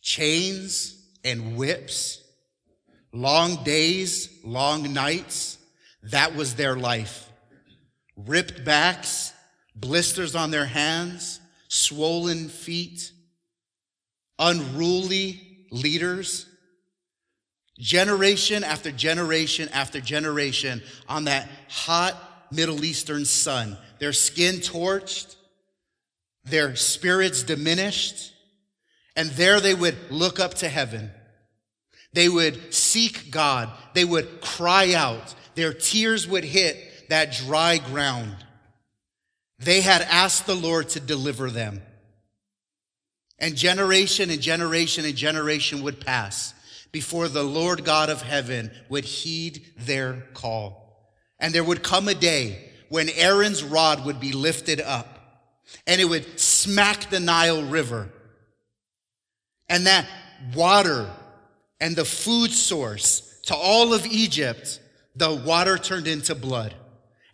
chains and whips, long days, long nights. That was their life. Ripped backs, blisters on their hands, swollen feet, unruly leaders. Generation after generation after generation on that hot Middle Eastern sun, their skin torched, their spirits diminished, and there they would look up to heaven. They would seek God. They would cry out. Their tears would hit that dry ground. They had asked the Lord to deliver them. And generation and generation and generation would pass before the Lord God of heaven would heed their call. And there would come a day when Aaron's rod would be lifted up and it would smack the Nile River. And that water and the food source to all of Egypt, the water turned into blood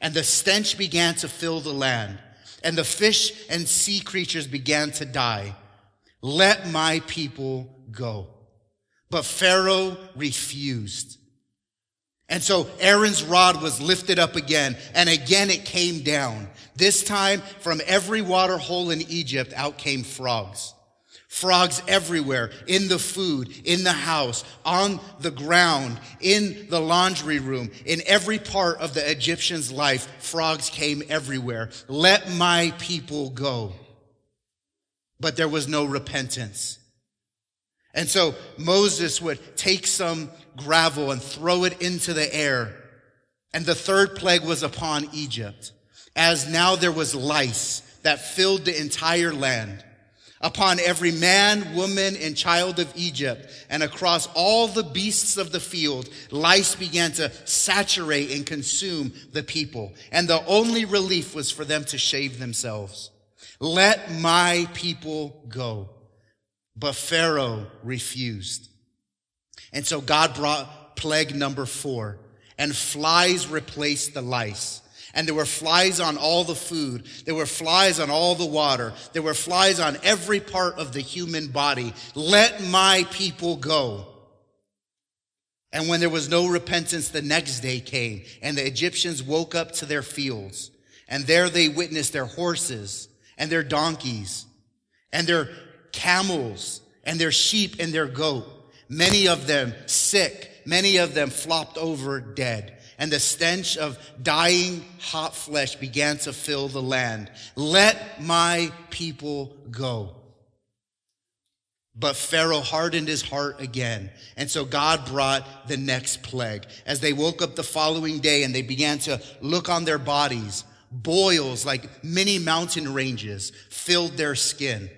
and the stench began to fill the land and the fish and sea creatures began to die. Let my people go. But Pharaoh refused. And so Aaron's rod was lifted up again, and again it came down. This time, from every water hole in Egypt, out came frogs. Frogs everywhere, in the food, in the house, on the ground, in the laundry room, in every part of the Egyptian's life, frogs came everywhere. Let my people go. But there was no repentance. And so Moses would take some gravel and throw it into the air. And the third plague was upon Egypt, as now there was lice that filled the entire land upon every man, woman, and child of Egypt, and across all the beasts of the field, lice began to saturate and consume the people. And the only relief was for them to shave themselves. Let my people go. But Pharaoh refused. And so God brought plague number four, and flies replaced the lice. And there were flies on all the food. There were flies on all the water. There were flies on every part of the human body. Let my people go. And when there was no repentance, the next day came, and the Egyptians woke up to their fields. And there they witnessed their horses and their donkeys and their camels and their sheep and their goat. Many of them sick, many of them flopped over dead and the stench of dying hot flesh began to fill the land. Let my people go. But Pharaoh hardened his heart again. And so God brought the next plague. As they woke up the following day and they began to look on their bodies, boils like many mountain ranges filled their skin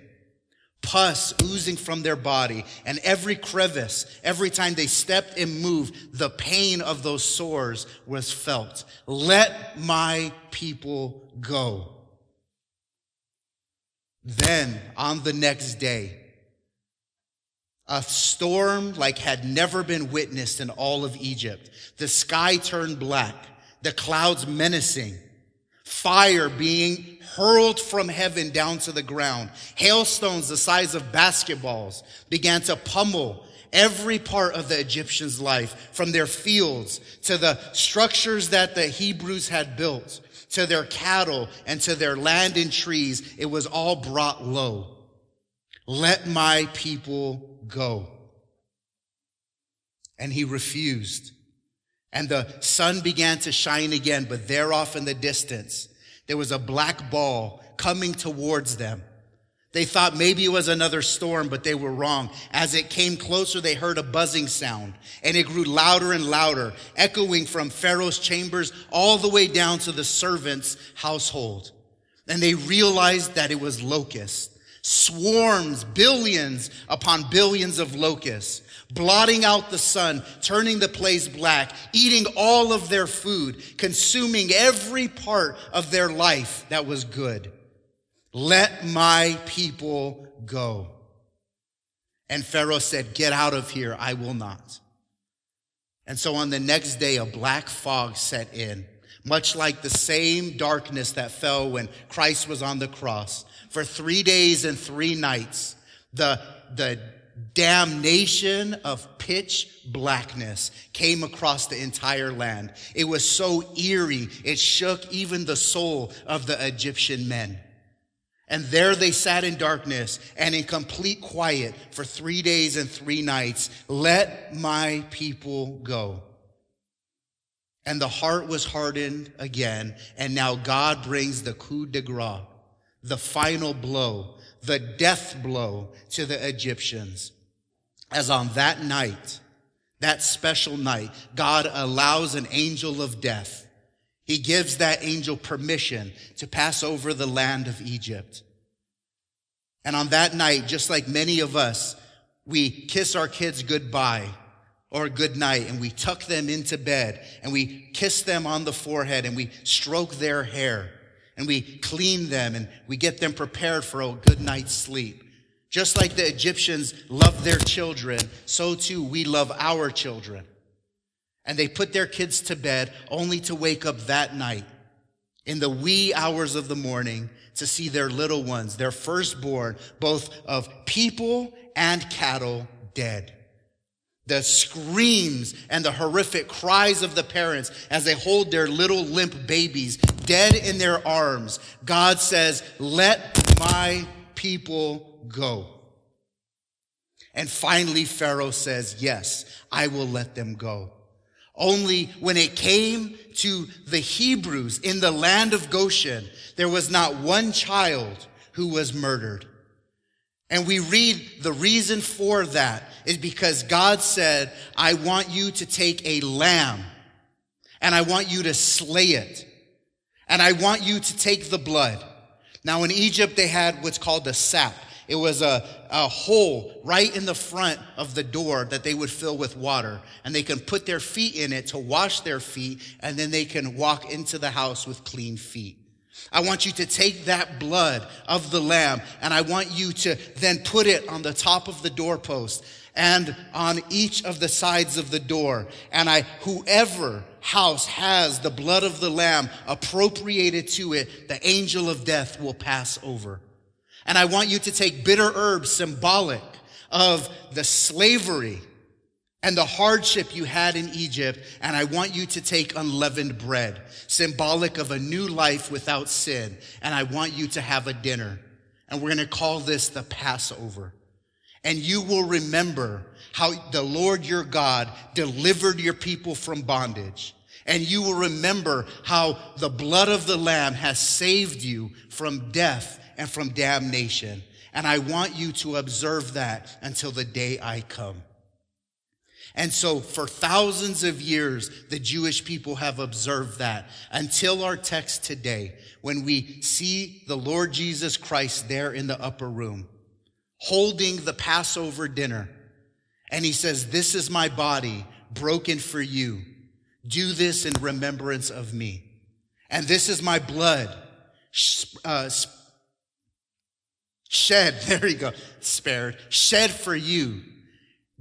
pus oozing from their body, and every crevice, every time they stepped and moved, the pain of those sores was felt. Let my people go. Then on the next day, a storm like had never been witnessed in all of Egypt. The sky turned black, the clouds menacing, fire being hurled from heaven down to the ground. Hailstones the size of basketballs began to pummel every part of the Egyptians' life, from their fields to the structures that the Hebrews had built, to their cattle and to their land and trees. It was all brought low. Let my people go. And he refused. And the sun began to shine again, but there off in the distance, there was a black ball coming towards them. They thought maybe it was another storm, but they were wrong. As it came closer, they heard a buzzing sound, and it grew louder and louder, echoing from Pharaoh's chambers all the way down to the servants' household. And they realized that it was locusts, swarms, billions upon billions of locusts blotting out the sun, turning the place black, eating all of their food, consuming every part of their life that was good. Let my people go. And Pharaoh said, Get out of here, I will not. And so on the next day, a black fog set in, much like the same darkness that fell when Christ was on the cross. For three days and three nights, the, the damnation of pitch blackness came across the entire land. It was so eerie, it shook even the soul of the Egyptian men. And there they sat in darkness and in complete quiet for three days and three nights. Let my people go. And the heart was hardened again. And now God brings the coup de grace, the final blow, the death blow to the Egyptians. As on that night, that special night, God allows an angel of death he gives that angel permission to pass over the land of Egypt. And on that night, just like many of us, we kiss our kids goodbye or good night and we tuck them into bed and we kiss them on the forehead and we stroke their hair and we clean them and we get them prepared for a good night's sleep. Just like the Egyptians loved their children, so too we love our children. And they put their kids to bed only to wake up that night in the wee hours of the morning to see their little ones, their firstborn, both of people and cattle, dead. The screams and the horrific cries of the parents as they hold their little limp babies dead in their arms. God says, let my people go. And finally, Pharaoh says, yes, I will let them go. Only when it came to the Hebrews in the land of Goshen, there was not one child who was murdered. And we read the reason for that is because God said, I want you to take a lamb and I want you to slay it. And I want you to take the blood. Now in Egypt, they had what's called the sap. It was a, a hole right in the front of the door that they would fill with water. And they can put their feet in it to wash their feet, and then they can walk into the house with clean feet. I want you to take that blood of the lamb and I want you to then put it on the top of the doorpost and on each of the sides of the door. And I, whoever house has the blood of the lamb appropriated to it, the angel of death will pass over. And I want you to take bitter herbs symbolic of the slavery and the hardship you had in Egypt. And I want you to take unleavened bread, symbolic of a new life without sin. And I want you to have a dinner. And we're going to call this the Passover. And you will remember how the Lord your God delivered your people from bondage. And you will remember how the blood of the Lamb has saved you from death and from damnation. And I want you to observe that until the day I come. And so for thousands of years, the Jewish people have observed that until our text today, when we see the Lord Jesus Christ there in the upper room, holding the Passover dinner. And he says, this is my body broken for you. Do this in remembrance of me. And this is my blood uh, Shed, there you go, spared, shed for you.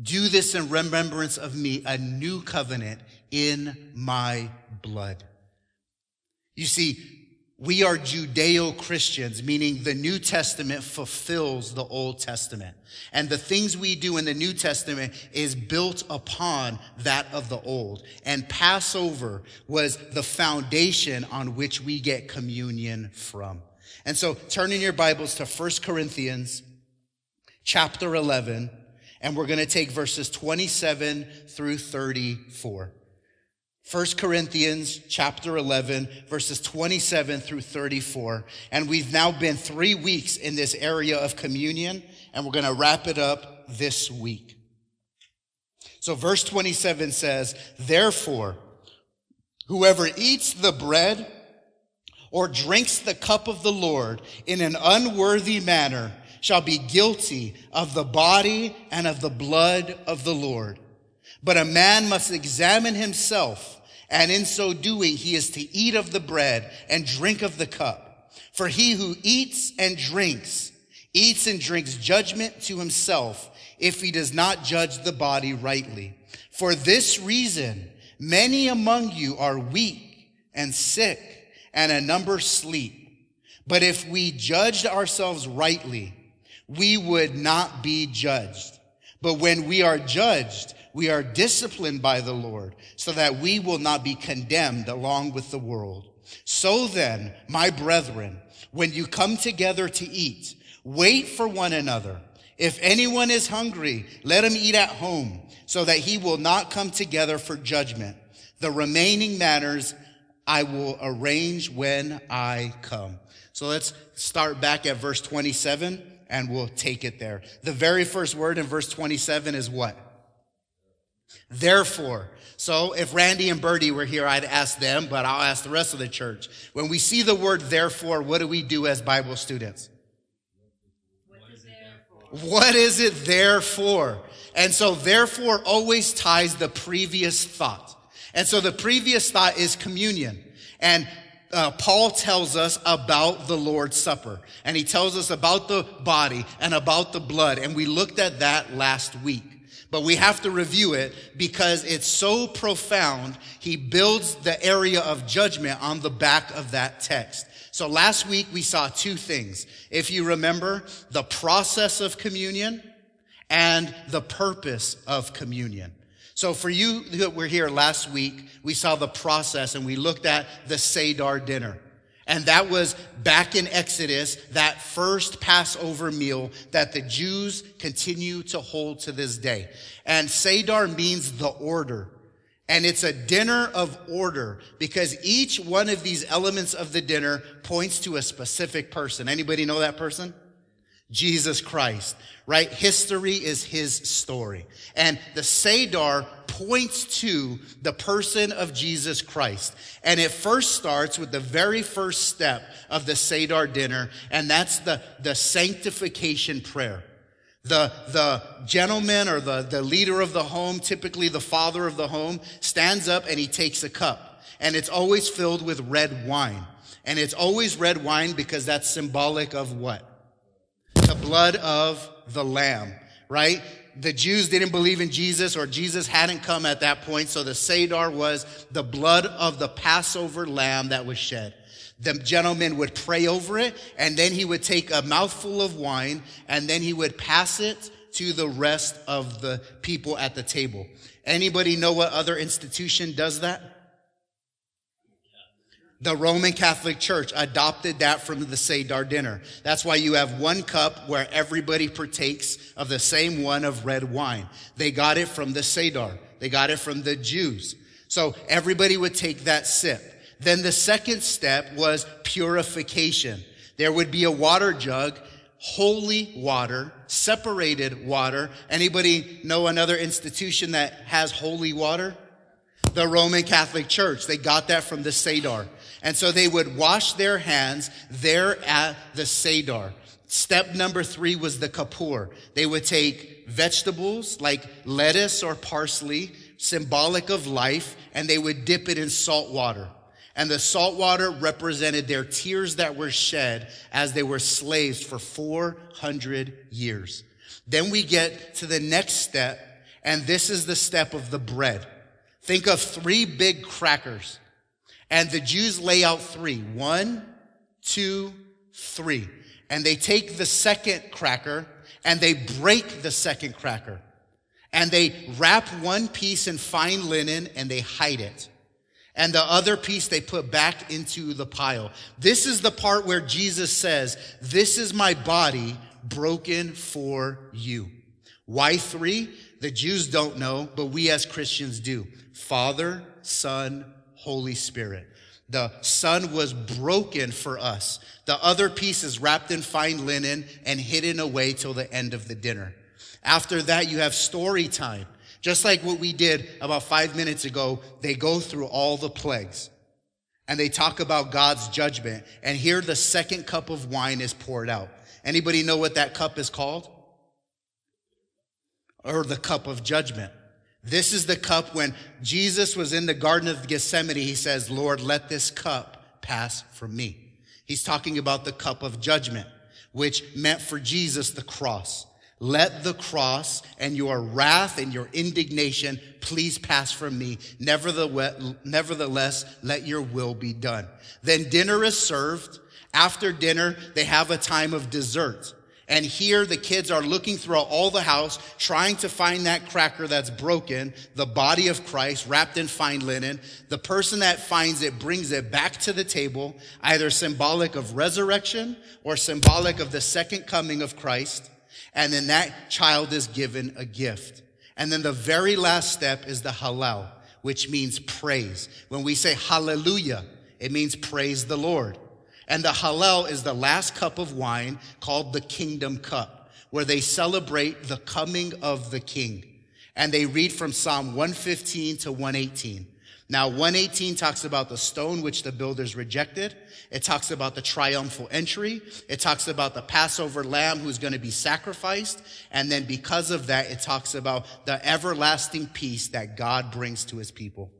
Do this in remembrance of me, a new covenant in my blood. You see, we are Judeo Christians, meaning the New Testament fulfills the Old Testament. And the things we do in the New Testament is built upon that of the Old. And Passover was the foundation on which we get communion from. And so turn in your Bibles to 1 Corinthians chapter 11, and we're going to take verses 27 through 34. 1 Corinthians chapter 11, verses 27 through 34. And we've now been three weeks in this area of communion, and we're going to wrap it up this week. So verse 27 says, Therefore, whoever eats the bread or drinks the cup of the Lord in an unworthy manner shall be guilty of the body and of the blood of the Lord. But a man must examine himself, and in so doing, he is to eat of the bread and drink of the cup. For he who eats and drinks, eats and drinks judgment to himself if he does not judge the body rightly. For this reason, many among you are weak and sick and a number sleep. But if we judged ourselves rightly, we would not be judged. But when we are judged, we are disciplined by the Lord so that we will not be condemned along with the world. So then, my brethren, when you come together to eat, wait for one another. If anyone is hungry, let him eat at home so that he will not come together for judgment. The remaining matters I will arrange when I come. So let's start back at verse 27 and we'll take it there. The very first word in verse 27 is what? Therefore. So if Randy and Bertie were here, I'd ask them, but I'll ask the rest of the church. When we see the word therefore, what do we do as Bible students? What is it there for? And so therefore always ties the previous thought. And so the previous thought is communion. And uh, Paul tells us about the Lord's Supper. And he tells us about the body and about the blood. And we looked at that last week. But we have to review it because it's so profound. He builds the area of judgment on the back of that text. So last week we saw two things. If you remember, the process of communion and the purpose of communion. So for you that were here last week, we saw the process and we looked at the Seder dinner. And that was back in Exodus, that first Passover meal that the Jews continue to hold to this day. And Seder means the order. And it's a dinner of order because each one of these elements of the dinner points to a specific person. Anybody know that person? Jesus Christ, right? History is his story. And the Seder points to the person of Jesus Christ. And it first starts with the very first step of the Seder dinner, and that's the, the sanctification prayer. The, the gentleman or the, the leader of the home, typically the father of the home, stands up and he takes a cup. And it's always filled with red wine. And it's always red wine because that's symbolic of what? The blood of the lamb, right? The Jews didn't believe in Jesus or Jesus hadn't come at that point. So the Seder was the blood of the Passover lamb that was shed. The gentleman would pray over it and then he would take a mouthful of wine and then he would pass it to the rest of the people at the table. Anybody know what other institution does that? The Roman Catholic Church adopted that from the Seder dinner. That's why you have one cup where everybody partakes of the same one of red wine. They got it from the Seder. They got it from the Jews. So everybody would take that sip. Then the second step was purification. There would be a water jug, holy water, separated water. Anybody know another institution that has holy water? The Roman Catholic Church. They got that from the Seder. And so they would wash their hands there at the Seder. Step number three was the kapur. They would take vegetables like lettuce or parsley, symbolic of life, and they would dip it in salt water. And the salt water represented their tears that were shed as they were slaves for 400 years. Then we get to the next step, and this is the step of the bread. Think of three big crackers and the Jews lay out three. One, two, three. And they take the second cracker and they break the second cracker. And they wrap one piece in fine linen and they hide it. And the other piece they put back into the pile. This is the part where Jesus says, This is my body broken for you. Why three? The Jews don't know, but we as Christians do. Father, Son, Holy Spirit. The Son was broken for us. The other piece is wrapped in fine linen and hidden away till the end of the dinner. After that, you have story time. Just like what we did about five minutes ago, they go through all the plagues and they talk about God's judgment. And here the second cup of wine is poured out. Anybody know what that cup is called? Or the cup of judgment. This is the cup when Jesus was in the Garden of Gethsemane. He says, Lord, let this cup pass from me. He's talking about the cup of judgment, which meant for Jesus the cross. Let the cross and your wrath and your indignation please pass from me. Nevertheless, let your will be done. Then dinner is served. After dinner, they have a time of dessert. And here the kids are looking throughout all the house, trying to find that cracker that's broken, the body of Christ wrapped in fine linen. The person that finds it brings it back to the table, either symbolic of resurrection or symbolic of the second coming of Christ. And then that child is given a gift. And then the very last step is the Hallel, which means praise. When we say hallelujah, it means praise the Lord. And the Hallel is the last cup of wine called the kingdom cup, where they celebrate the coming of the king. And they read from Psalm 115 to 118. Now, 118 talks about the stone which the builders rejected. It talks about the triumphal entry. It talks about the Passover lamb who's going to be sacrificed. And then because of that, it talks about the everlasting peace that God brings to his people.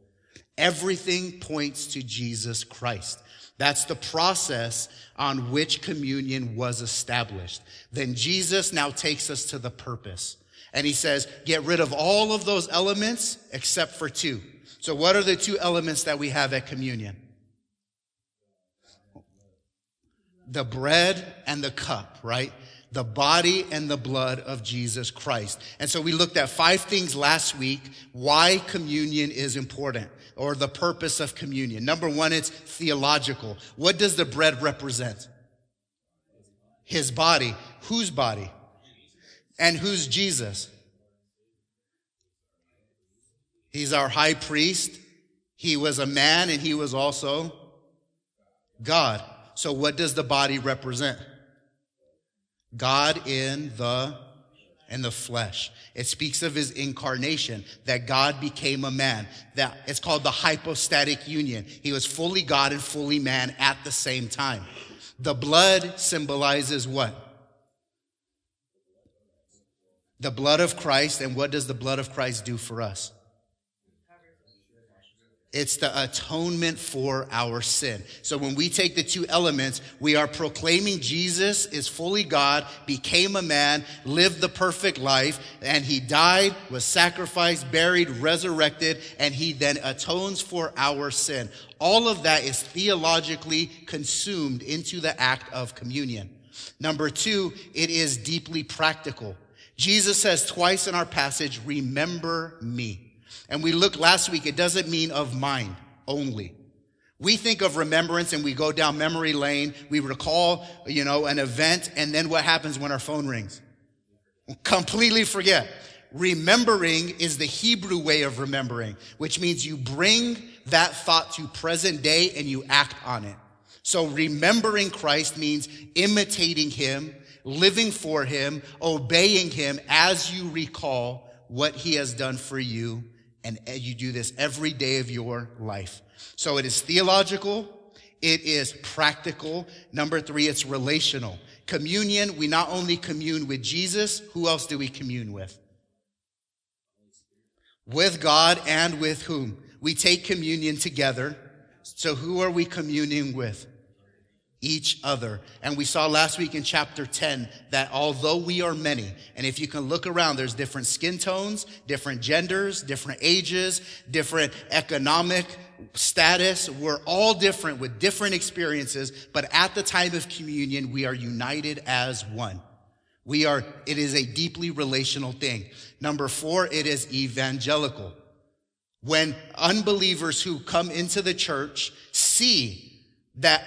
Everything points to Jesus Christ. That's the process on which communion was established. Then Jesus now takes us to the purpose. And he says, get rid of all of those elements except for two. So what are the two elements that we have at communion? The bread and the cup, right? The body and the blood of Jesus Christ. And so we looked at five things last week why communion is important or the purpose of communion. Number one, it's theological. What does the bread represent? His body. Whose body? And who's Jesus? He's our high priest. He was a man and he was also God. So what does the body represent? God in the and the flesh. It speaks of his incarnation, that God became a man. That it's called the hypostatic union. He was fully God and fully man at the same time. The blood symbolizes what? The blood of Christ. And what does the blood of Christ do for us? It's the atonement for our sin. So when we take the two elements, we are proclaiming Jesus is fully God, became a man, lived the perfect life, and he died, was sacrificed, buried, resurrected, and he then atones for our sin. All of that is theologically consumed into the act of communion. Number two, it is deeply practical. Jesus says twice in our passage, remember me. And we looked last week, it doesn't mean of mind only. We think of remembrance and we go down memory lane. We recall, you know, an event. And then what happens when our phone rings? Completely forget. Remembering is the Hebrew way of remembering, which means you bring that thought to present day and you act on it. So remembering Christ means imitating him, living for him, obeying him as you recall what he has done for you and you do this every day of your life. So it is theological. It is practical. Number three, it's relational. Communion, we not only commune with Jesus, who else do we commune with? With God and with whom? We take communion together. So who are we communing with? Each other. And we saw last week in chapter 10 that although we are many, and if you can look around, there's different skin tones, different genders, different ages, different economic status. We're all different with different experiences, but at the time of communion, we are united as one. We are, it is a deeply relational thing. Number four, it is evangelical. When unbelievers who come into the church see that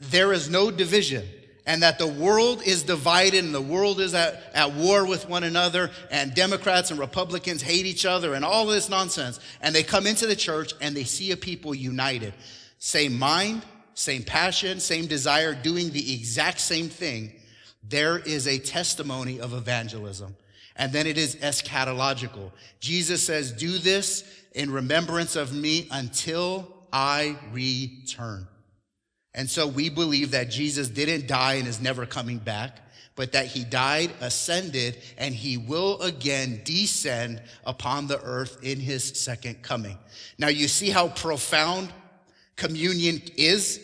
there is no division and that the world is divided and the world is at, at war with one another and Democrats and Republicans hate each other and all this nonsense. And they come into the church and they see a people united. Same mind, same passion, same desire, doing the exact same thing. There is a testimony of evangelism. And then it is eschatological. Jesus says, do this in remembrance of me until I return. And so we believe that Jesus didn't die and is never coming back, but that he died, ascended, and he will again descend upon the earth in his second coming. Now you see how profound communion is?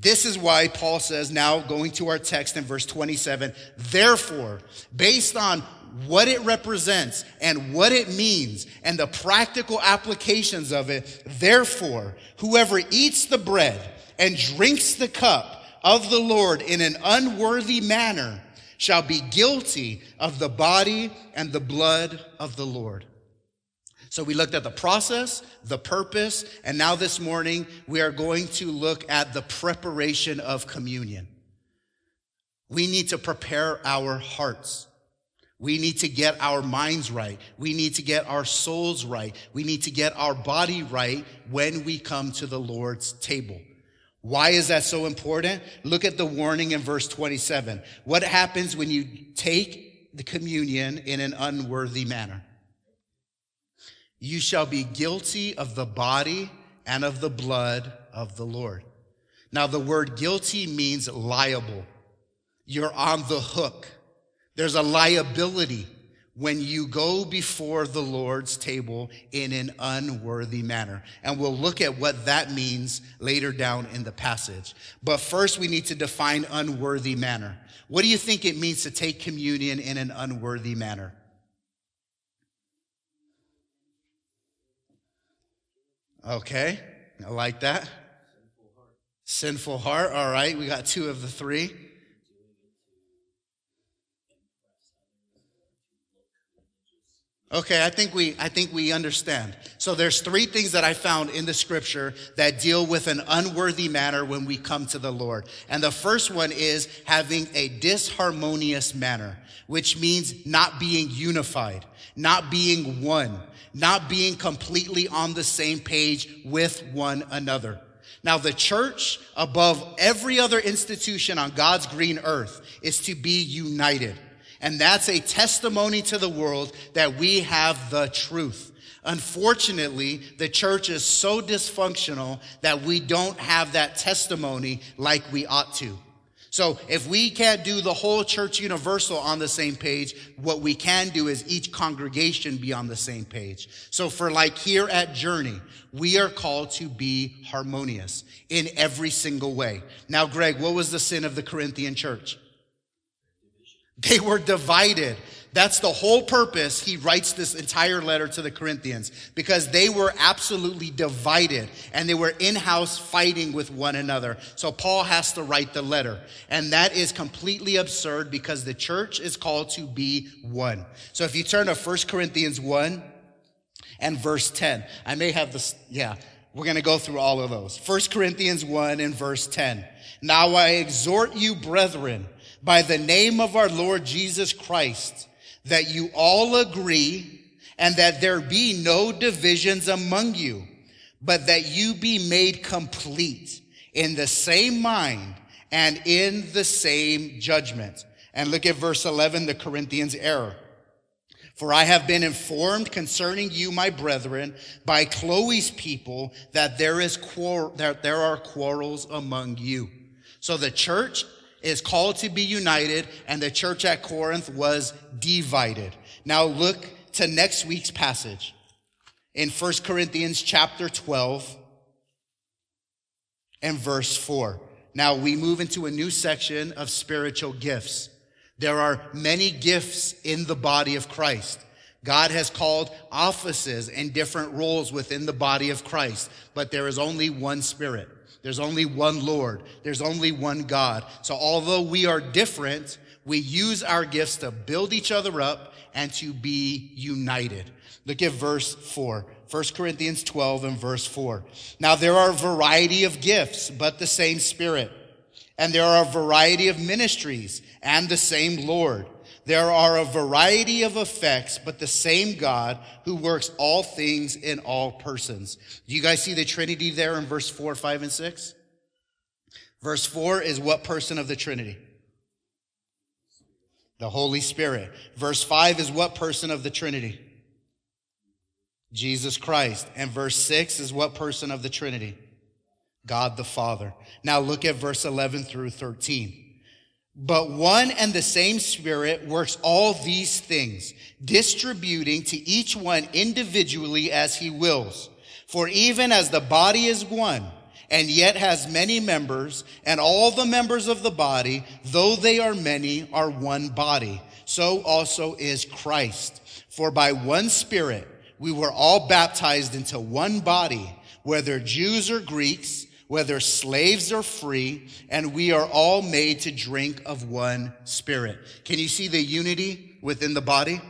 This is why Paul says now going to our text in verse 27, therefore, based on what it represents and what it means and the practical applications of it, therefore, whoever eats the bread and drinks the cup of the Lord in an unworthy manner shall be guilty of the body and the blood of the Lord. So we looked at the process, the purpose, and now this morning we are going to look at the preparation of communion. We need to prepare our hearts. We need to get our minds right. We need to get our souls right. We need to get our body right when we come to the Lord's table. Why is that so important? Look at the warning in verse 27. What happens when you take the communion in an unworthy manner? You shall be guilty of the body and of the blood of the Lord. Now, the word guilty means liable. You're on the hook. There's a liability when you go before the Lord's table in an unworthy manner. And we'll look at what that means later down in the passage. But first, we need to define unworthy manner. What do you think it means to take communion in an unworthy manner? Okay, I like that. Sinful heart. All right, we got two of the three. Okay, I think we I think we understand. So there's three things that I found in the scripture that deal with an unworthy manner when we come to the Lord. And the first one is having a disharmonious manner, which means not being unified, not being one, not being completely on the same page with one another. Now, the church, above every other institution on God's green earth, is to be united. And that's a testimony to the world that we have the truth. Unfortunately, the church is so dysfunctional that we don't have that testimony like we ought to. So if we can't do the whole church universal on the same page, what we can do is each congregation be on the same page. So for like here at Journey, we are called to be harmonious in every single way. Now, Greg, what was the sin of the Corinthian church? They were divided. That's the whole purpose. He writes this entire letter to the Corinthians because they were absolutely divided and they were in house fighting with one another. So Paul has to write the letter. And that is completely absurd because the church is called to be one. So if you turn to 1 Corinthians 1 and verse 10, I may have this, yeah, we're going to go through all of those. 1 Corinthians 1 and verse 10. Now I exhort you, brethren, by the name of our Lord Jesus Christ, that you all agree and that there be no divisions among you, but that you be made complete in the same mind and in the same judgment. And look at verse 11, the Corinthians error. For I have been informed concerning you, my brethren, by Chloe's people that there is quar- that there are quarrels among you. So the church is called to be united and the church at Corinth was divided. Now look to next week's passage in 1 Corinthians chapter 12 and verse 4. Now we move into a new section of spiritual gifts. There are many gifts in the body of Christ. God has called offices and different roles within the body of Christ, but there is only one spirit. There's only one Lord. There's only one God. So although we are different, we use our gifts to build each other up and to be united. Look at verse 4. 1 Corinthians 12 and verse 4. Now there are a variety of gifts, but the same Spirit. And there are a variety of ministries and the same Lord. There are a variety of effects, but the same God who works all things in all persons. Do you guys see the Trinity there in verse 4, 5, and 6? Verse 4 is what person of the Trinity? The Holy Spirit. Verse 5 is what person of the Trinity? Jesus Christ. And verse 6 is what person of the Trinity? God the Father. Now look at verse 11 through 13. But one and the same Spirit works all these things, distributing to each one individually as he wills. For even as the body is one, and yet has many members, and all the members of the body, though they are many, are one body, so also is Christ. For by one Spirit we were all baptized into one body, whether Jews or Greeks, whether slaves or free, and we are all made to drink of one spirit. Can you see the unity within the body?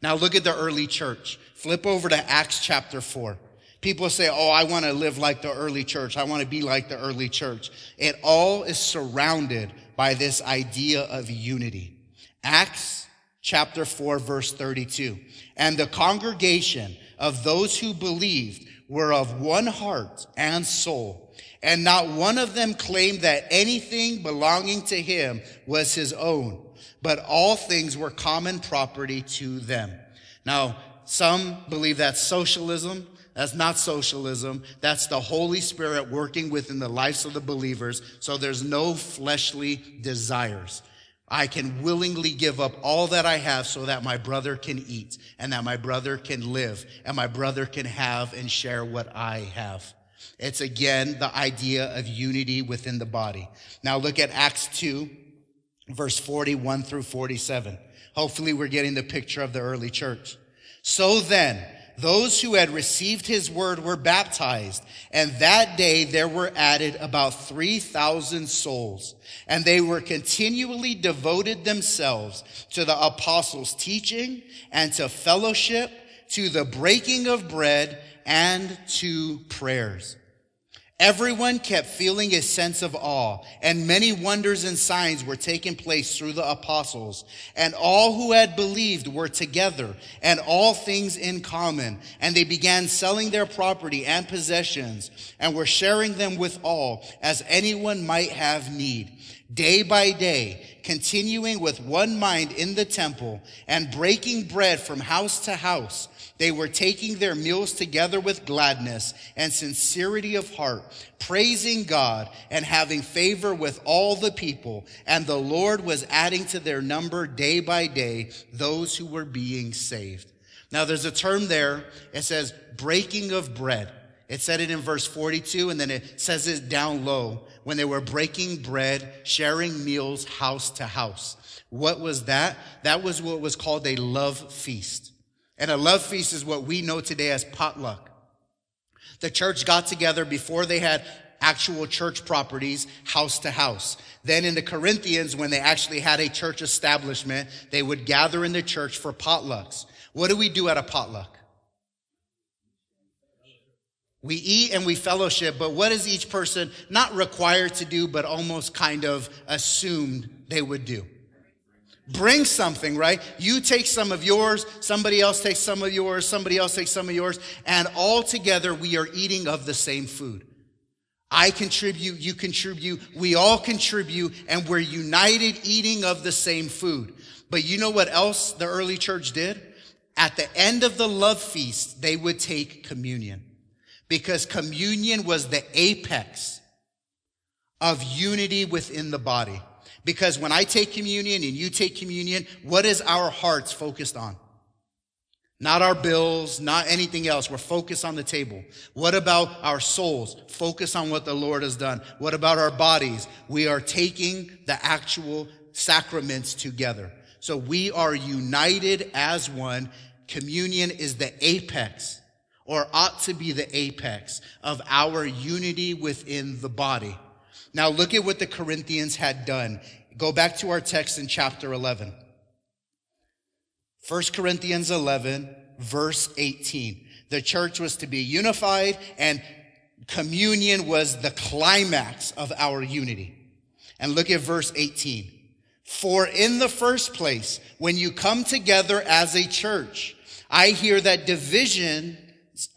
Now look at the early church. Flip over to Acts chapter 4. People say, Oh, I want to live like the early church. I want to be like the early church. It all is surrounded by this idea of unity. Acts chapter 4, verse 32. And the congregation of those who believed were of one heart and soul. And not one of them claimed that anything belonging to him was his own, but all things were common property to them. Now, some believe that's socialism. That's not socialism. That's the Holy Spirit working within the lives of the believers. So there's no fleshly desires. I can willingly give up all that I have so that my brother can eat and that my brother can live and my brother can have and share what I have. It's again the idea of unity within the body. Now look at Acts 2, verse 41 through 47. Hopefully we're getting the picture of the early church. So then, those who had received his word were baptized, and that day there were added about 3,000 souls, and they were continually devoted themselves to the apostles' teaching and to fellowship, to the breaking of bread, and to prayers. Everyone kept feeling a sense of awe, and many wonders and signs were taking place through the apostles. And all who had believed were together, and all things in common. And they began selling their property and possessions, and were sharing them with all, as anyone might have need. Day by day, continuing with one mind in the temple, and breaking bread from house to house they were taking their meals together with gladness and sincerity of heart, praising God and having favor with all the people. And the Lord was adding to their number day by day those who were being saved. Now there's a term there. It says breaking of bread. It said it in verse 42 and then it says it down low when they were breaking bread, sharing meals house to house. What was that? That was what was called a love feast. And a love feast is what we know today as potluck. The church got together before they had actual church properties house to house. Then in the Corinthians, when they actually had a church establishment, they would gather in the church for potlucks. What do we do at a potluck? We eat and we fellowship, but what is each person not required to do, but almost kind of assumed they would do? Bring something, right? You take some of yours, somebody else takes some of yours, somebody else takes some of yours, and all together we are eating of the same food. I contribute, you contribute, we all contribute, and we're united eating of the same food. But you know what else the early church did? At the end of the love feast, they would take communion because communion was the apex of unity within the body. Because when I take communion and you take communion, what is our hearts focused on? Not our bills, not anything else. We're focused on the table. What about our souls? Focus on what the Lord has done. What about our bodies? We are taking the actual sacraments together. So we are united as one. Communion is the apex or ought to be the apex of our unity within the body. Now look at what the Corinthians had done. Go back to our text in chapter 11. 1 Corinthians 11, verse 18. The church was to be unified and communion was the climax of our unity. And look at verse 18. For in the first place, when you come together as a church, I hear that division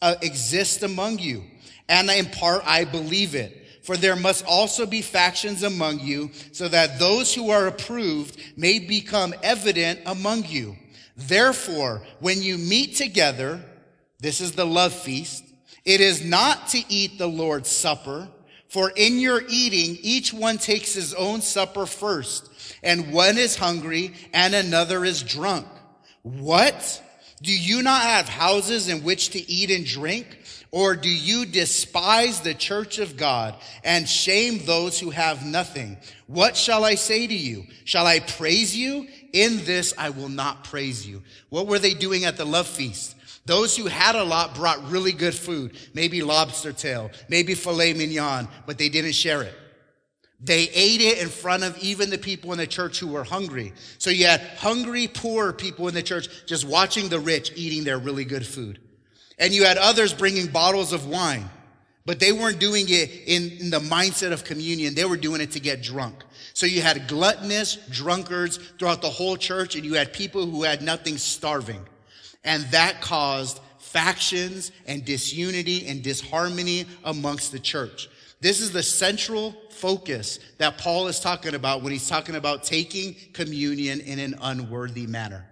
uh, exists among you. And in part, I believe it. For there must also be factions among you, so that those who are approved may become evident among you. Therefore, when you meet together, this is the love feast, it is not to eat the Lord's supper, for in your eating, each one takes his own supper first, and one is hungry and another is drunk. What? Do you not have houses in which to eat and drink? Or do you despise the church of God and shame those who have nothing? What shall I say to you? Shall I praise you? In this I will not praise you. What were they doing at the love feast? Those who had a lot brought really good food, maybe lobster tail, maybe filet mignon, but they didn't share it. They ate it in front of even the people in the church who were hungry. So you had hungry, poor people in the church just watching the rich eating their really good food. And you had others bringing bottles of wine, but they weren't doing it in, in the mindset of communion. They were doing it to get drunk. So you had gluttonous drunkards throughout the whole church, and you had people who had nothing starving. And that caused factions and disunity and disharmony amongst the church. This is the central focus that Paul is talking about when he's talking about taking communion in an unworthy manner.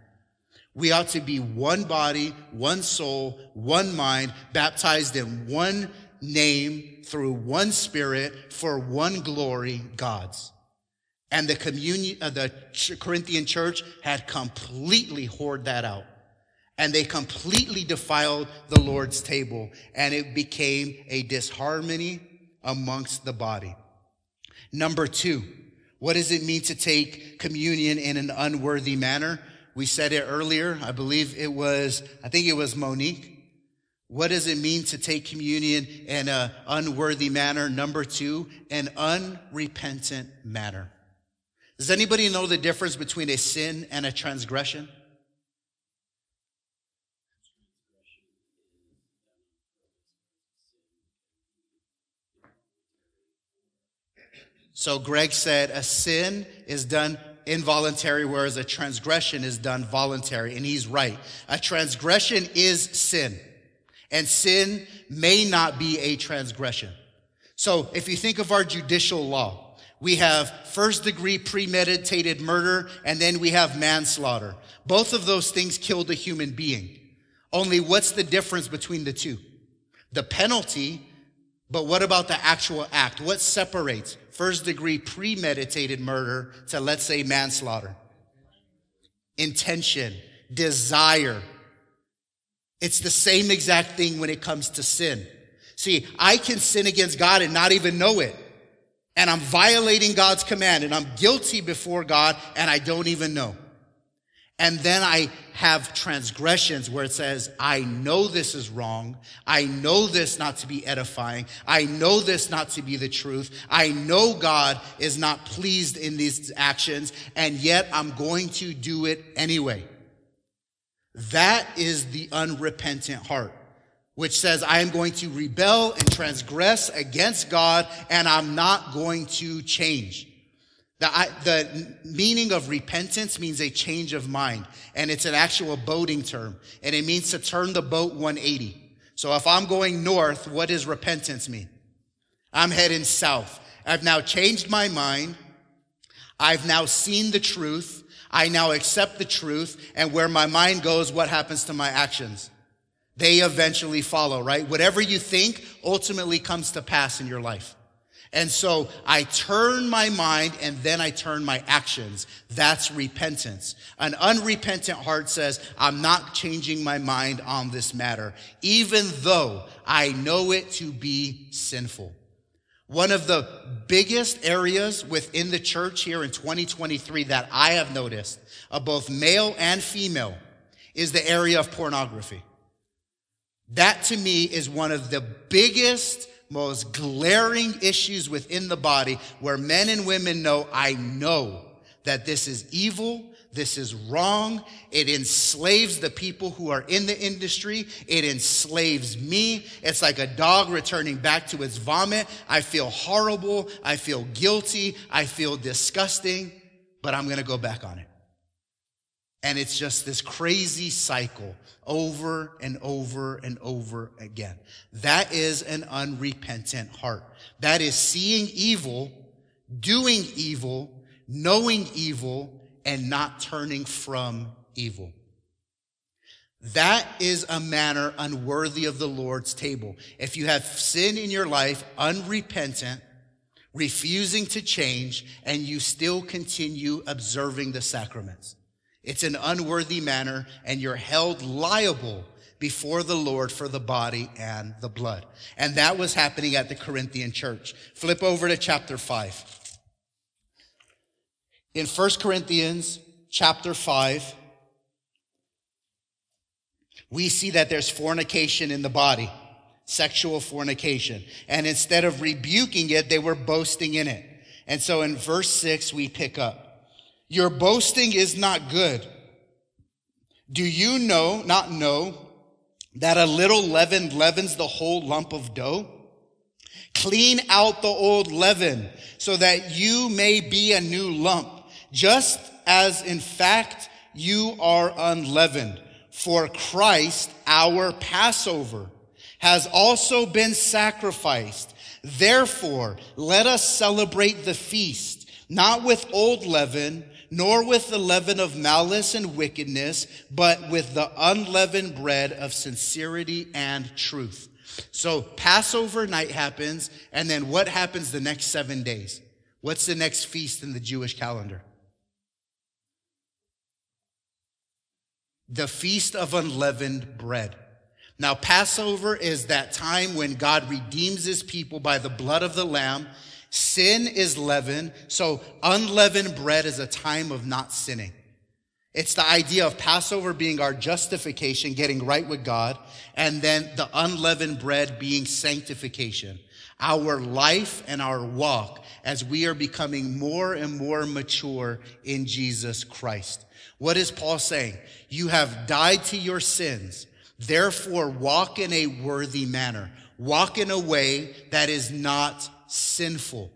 We ought to be one body, one soul, one mind, baptized in one name through one spirit for one glory, God's. And the communion, uh, the Corinthian church had completely whored that out. And they completely defiled the Lord's table and it became a disharmony amongst the body. Number two, what does it mean to take communion in an unworthy manner? We said it earlier. I believe it was, I think it was Monique. What does it mean to take communion in an unworthy manner? Number two, an unrepentant manner. Does anybody know the difference between a sin and a transgression? So Greg said a sin is done involuntary, whereas a transgression is done voluntary. And he's right. A transgression is sin. And sin may not be a transgression. So if you think of our judicial law, we have first degree premeditated murder and then we have manslaughter. Both of those things killed a human being. Only what's the difference between the two? The penalty but what about the actual act? What separates first degree premeditated murder to, let's say, manslaughter? Intention, desire. It's the same exact thing when it comes to sin. See, I can sin against God and not even know it. And I'm violating God's command and I'm guilty before God and I don't even know. And then I have transgressions where it says, I know this is wrong. I know this not to be edifying. I know this not to be the truth. I know God is not pleased in these actions, and yet I'm going to do it anyway. That is the unrepentant heart, which says, I am going to rebel and transgress against God, and I'm not going to change. The, the meaning of repentance means a change of mind, and it's an actual boating term, and it means to turn the boat 180. So if I'm going north, what does repentance mean? I'm heading south. I've now changed my mind. I've now seen the truth. I now accept the truth, and where my mind goes, what happens to my actions? They eventually follow, right? Whatever you think ultimately comes to pass in your life. And so I turn my mind and then I turn my actions. That's repentance. An unrepentant heart says, I'm not changing my mind on this matter, even though I know it to be sinful. One of the biggest areas within the church here in 2023 that I have noticed of both male and female is the area of pornography. That to me is one of the biggest most glaring issues within the body where men and women know, I know that this is evil. This is wrong. It enslaves the people who are in the industry. It enslaves me. It's like a dog returning back to its vomit. I feel horrible. I feel guilty. I feel disgusting, but I'm going to go back on it. And it's just this crazy cycle over and over and over again. That is an unrepentant heart. That is seeing evil, doing evil, knowing evil, and not turning from evil. That is a manner unworthy of the Lord's table. If you have sin in your life, unrepentant, refusing to change, and you still continue observing the sacraments. It's an unworthy manner, and you're held liable before the Lord for the body and the blood. And that was happening at the Corinthian church. Flip over to chapter 5. In 1 Corinthians chapter 5, We see that there's fornication in the body, sexual fornication. And instead of rebuking it, they were boasting in it. And so in verse six, we pick up, your boasting is not good. Do you know, not know, that a little leaven leavens the whole lump of dough? Clean out the old leaven so that you may be a new lump, just as in fact you are unleavened. For Christ, our Passover, has also been sacrificed. Therefore, let us celebrate the feast, not with old leaven, nor with the leaven of malice and wickedness, but with the unleavened bread of sincerity and truth. So Passover night happens, and then what happens the next seven days? What's the next feast in the Jewish calendar? The Feast of Unleavened Bread. Now, Passover is that time when God redeems his people by the blood of the Lamb. Sin is leaven, so unleavened bread is a time of not sinning. It's the idea of Passover being our justification, getting right with God, and then the unleavened bread being sanctification. Our life and our walk as we are becoming more and more mature in Jesus Christ. What is Paul saying? You have died to your sins. Therefore, walk in a worthy manner. Walk in a way that is not sinful.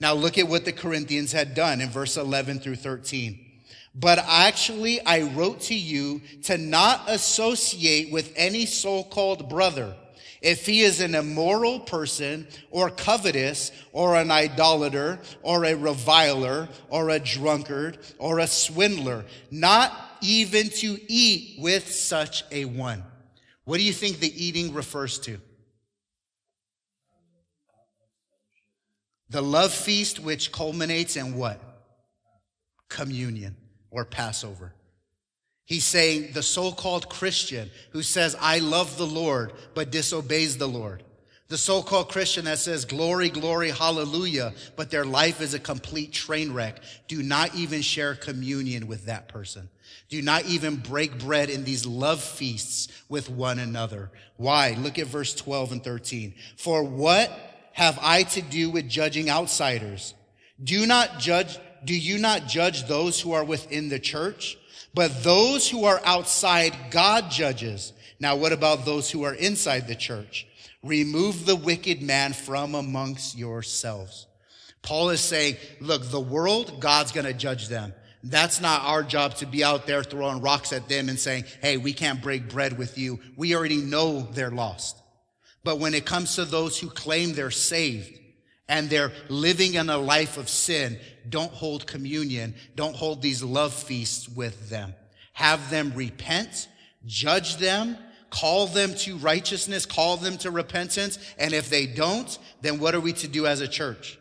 Now look at what the Corinthians had done in verse 11 through 13. But actually, I wrote to you to not associate with any so-called brother if he is an immoral person or covetous or an idolater or a reviler or a drunkard or a swindler, not even to eat with such a one. What do you think the eating refers to? The love feast, which culminates in what? Communion or Passover. He's saying the so-called Christian who says, I love the Lord, but disobeys the Lord. The so-called Christian that says, glory, glory, hallelujah, but their life is a complete train wreck. Do not even share communion with that person. Do not even break bread in these love feasts with one another. Why? Look at verse 12 and 13. For what have I to do with judging outsiders? Do not judge, do you not judge those who are within the church? But those who are outside, God judges. Now, what about those who are inside the church? Remove the wicked man from amongst yourselves. Paul is saying, look, the world, God's going to judge them. That's not our job to be out there throwing rocks at them and saying, hey, we can't break bread with you. We already know they're lost. But when it comes to those who claim they're saved, and they're living in a life of sin, don't hold communion. Don't hold these love feasts with them. Have them repent, judge them, call them to righteousness, call them to repentance. And if they don't, then what are we to do as a church?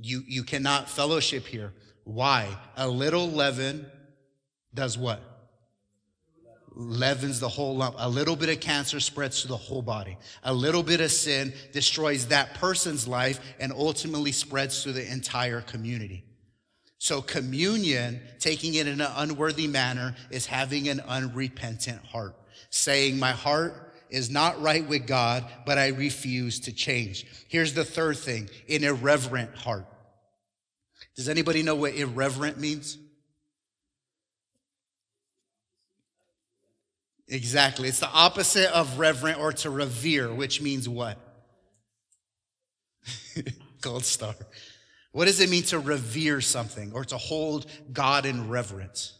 You, you cannot fellowship here. Why? A little leaven does what? Leavens the whole lump. A little bit of cancer spreads to the whole body. A little bit of sin destroys that person's life and ultimately spreads to the entire community. So communion, taking it in an unworthy manner, is having an unrepentant heart, saying, my heart is not right with God, but I refuse to change. Here's the third thing, an irreverent heart. Does anybody know what irreverent means? Exactly. It's the opposite of reverent or to revere, which means what? Gold star. What does it mean to revere something or to hold God in reverence?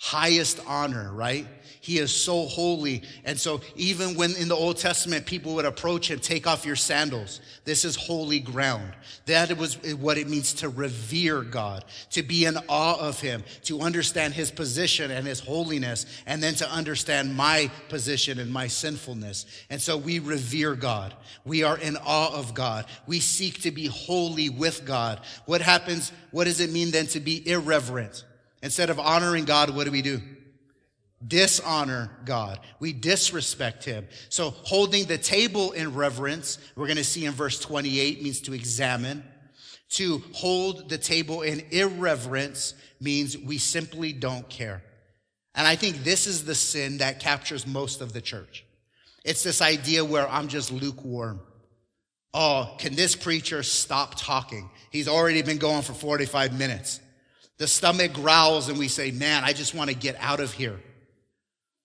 Highest honor, right? He is so holy. And so even when in the Old Testament people would approach him, take off your sandals. This is holy ground. That was what it means to revere God, to be in awe of him, to understand his position and his holiness, and then to understand my position and my sinfulness. And so we revere God. We are in awe of God. We seek to be holy with God. What happens? What does it mean then to be irreverent? Instead of honoring God, what do we do? Dishonor God. We disrespect him. So holding the table in reverence, we're going to see in verse 28 means to examine, To hold the table in irreverence means we simply don't care. And I think this is the sin that captures most of the church. It's this idea where I'm just lukewarm. Oh, can this preacher stop talking? He's already been going for 45 minutes. The stomach growls and we say, man, I just want to get out of here.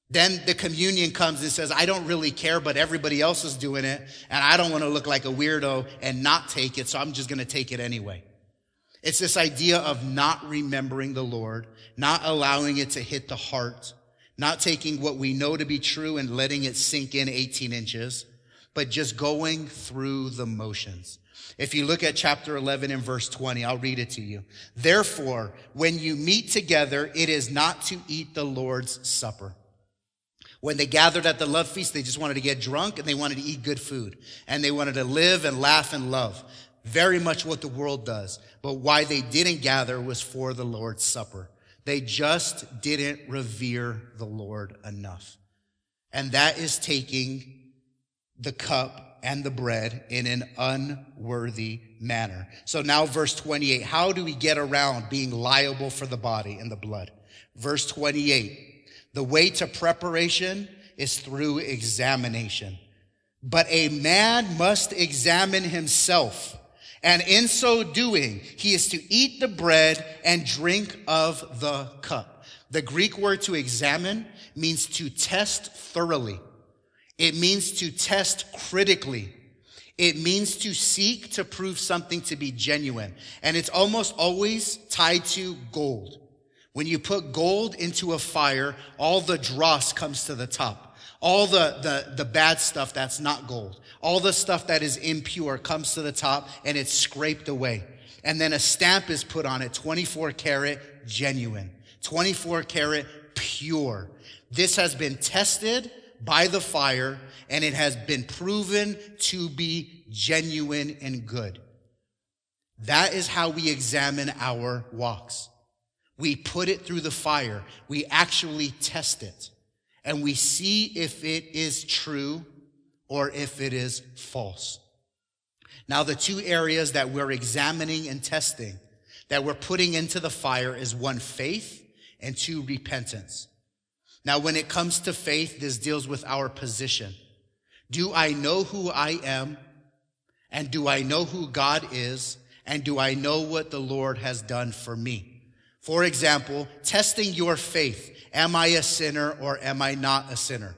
Then the communion comes and says, I don't really care, but everybody else is doing it. And I don't want to look like a weirdo and not take it. So I'm just going to take it anyway. It's this idea of not remembering the Lord, not allowing it to hit the heart, not taking what we know to be true and letting it sink in 18 inches, but just going through the motions. If you look at chapter 11 and verse 20, I'll read it to you. Therefore, when you meet together, it is not to eat the Lord's supper. When they gathered at the love feast, they just wanted to get drunk and they wanted to eat good food. And they wanted to live and laugh and love. Very much what the world does. But why they didn't gather was for the Lord's supper. They just didn't revere the Lord enough. And that is taking the cup and the bread in an unworthy manner. So now verse 28, how do we get around being liable for the body and the blood? Verse 28, the way to preparation is through examination. But a man must examine himself. And in so doing, he is to eat the bread and drink of the cup. The Greek word to examine means to test thoroughly. It means to test critically. It means to seek to prove something to be genuine. And it's almost always tied to gold. When you put gold into a fire, all the dross comes to the top. All the, the, the bad stuff that's not gold. All the stuff that is impure comes to the top and it's scraped away. And then a stamp is put on it, 24 karat genuine, 24 karat pure. This has been tested by the fire and it has been proven to be genuine and good. That is how we examine our walks. We put it through the fire. We actually test it and we see if it is true or if it is false. Now, the two areas that we're examining and testing that we're putting into the fire is one, faith and two, repentance. Now, when it comes to faith, this deals with our position. Do I know who I am? And do I know who God is? And do I know what the Lord has done for me? For example, testing your faith. Am I a sinner or am I not a sinner?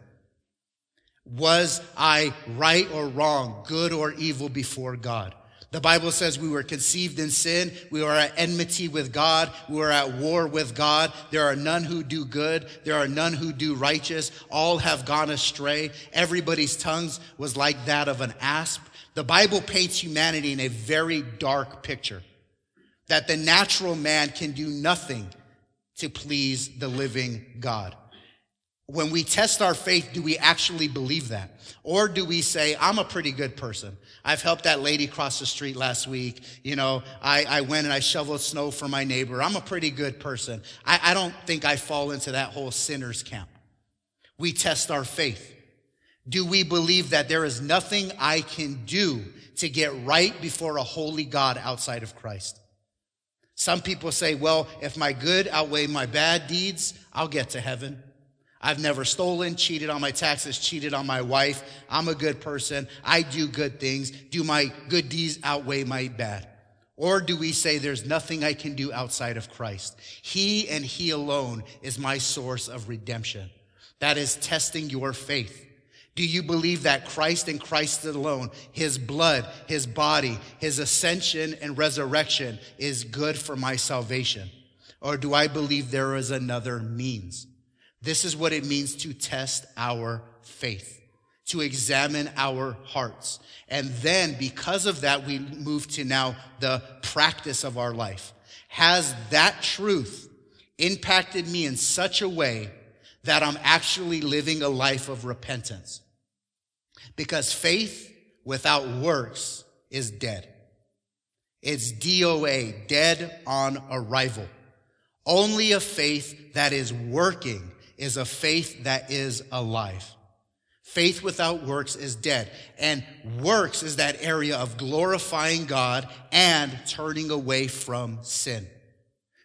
Was I right or wrong, good or evil before God? The Bible says we were conceived in sin. We are at enmity with God. We are at war with God. There are none who do good. There are none who do righteous. All have gone astray. Everybody's tongues was like that of an asp. The Bible paints humanity in a very dark picture that the natural man can do nothing to please the living God when we test our faith, do we actually believe that? Or do we say, I'm a pretty good person. I've helped that lady cross the street last week. You know, I, I went and I shoveled snow for my neighbor. I'm a pretty good person. I, I don't think I fall into that whole sinner's camp. We test our faith. Do we believe that there is nothing I can do to get right before a holy God outside of Christ? Some people say, well, if my good outweigh my bad deeds, I'll get to heaven. I've never stolen, cheated on my taxes, cheated on my wife. I'm a good person. I do good things. Do my good deeds outweigh my bad? Or do we say there's nothing I can do outside of Christ? He and He alone is my source of redemption. That is testing your faith. Do you believe that Christ and Christ alone, His blood, His body, His ascension and resurrection is good for my salvation? Or do I believe there is another means? This is what it means to test our faith, to examine our hearts. And then because of that, we move to now the practice of our life. Has that truth impacted me in such a way that I'm actually living a life of repentance? Because faith without works is dead. It's DOA, dead on arrival. Only a faith that is working is a faith that is alive. Faith without works is dead. And works is that area of glorifying God and turning away from sin,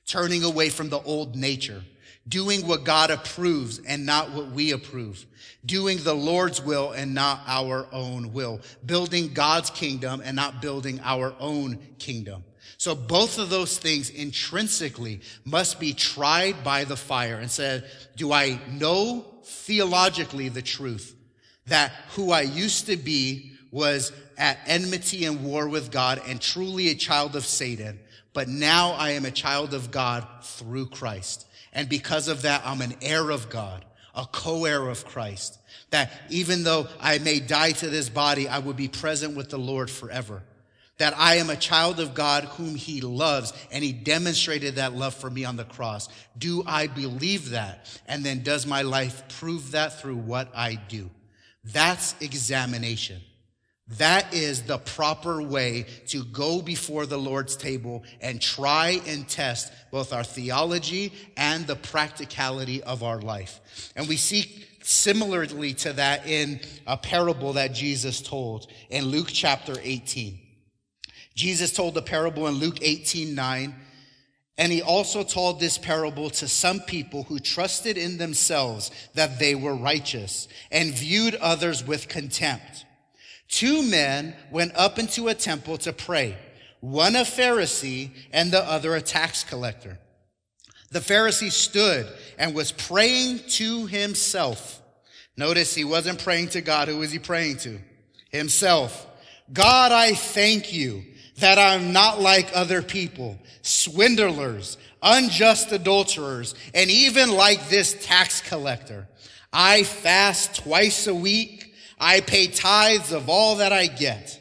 turning away from the old nature, doing what God approves and not what we approve, doing the Lord's will and not our own will, building God's kingdom and not building our own kingdom. So both of those things intrinsically must be tried by the fire and said, do I know theologically the truth that who I used to be was at enmity and war with God and truly a child of Satan, but now I am a child of God through Christ. And because of that, I'm an heir of God, a co-heir of Christ. That even though I may die to this body, I will be present with the Lord forever that I am a child of God whom he loves, and he demonstrated that love for me on the cross. Do I believe that? And then does my life prove that through what I do? That's examination. That is the proper way to go before the Lord's table and try and test both our theology and the practicality of our life. And we see similarly to that in a parable that Jesus told in Luke chapter 18. Jesus told the parable in Luke 18 9. And he also told this parable to some people who trusted in themselves that they were righteous and viewed others with contempt. Two men went up into a temple to pray, one a Pharisee and the other a tax collector. The Pharisee stood and was praying to himself. Notice he wasn't praying to God. Who was he praying to? Himself. God, I thank you that I'm not like other people, swindlers, unjust adulterers, and even like this tax collector. I fast twice a week. I pay tithes of all that I get.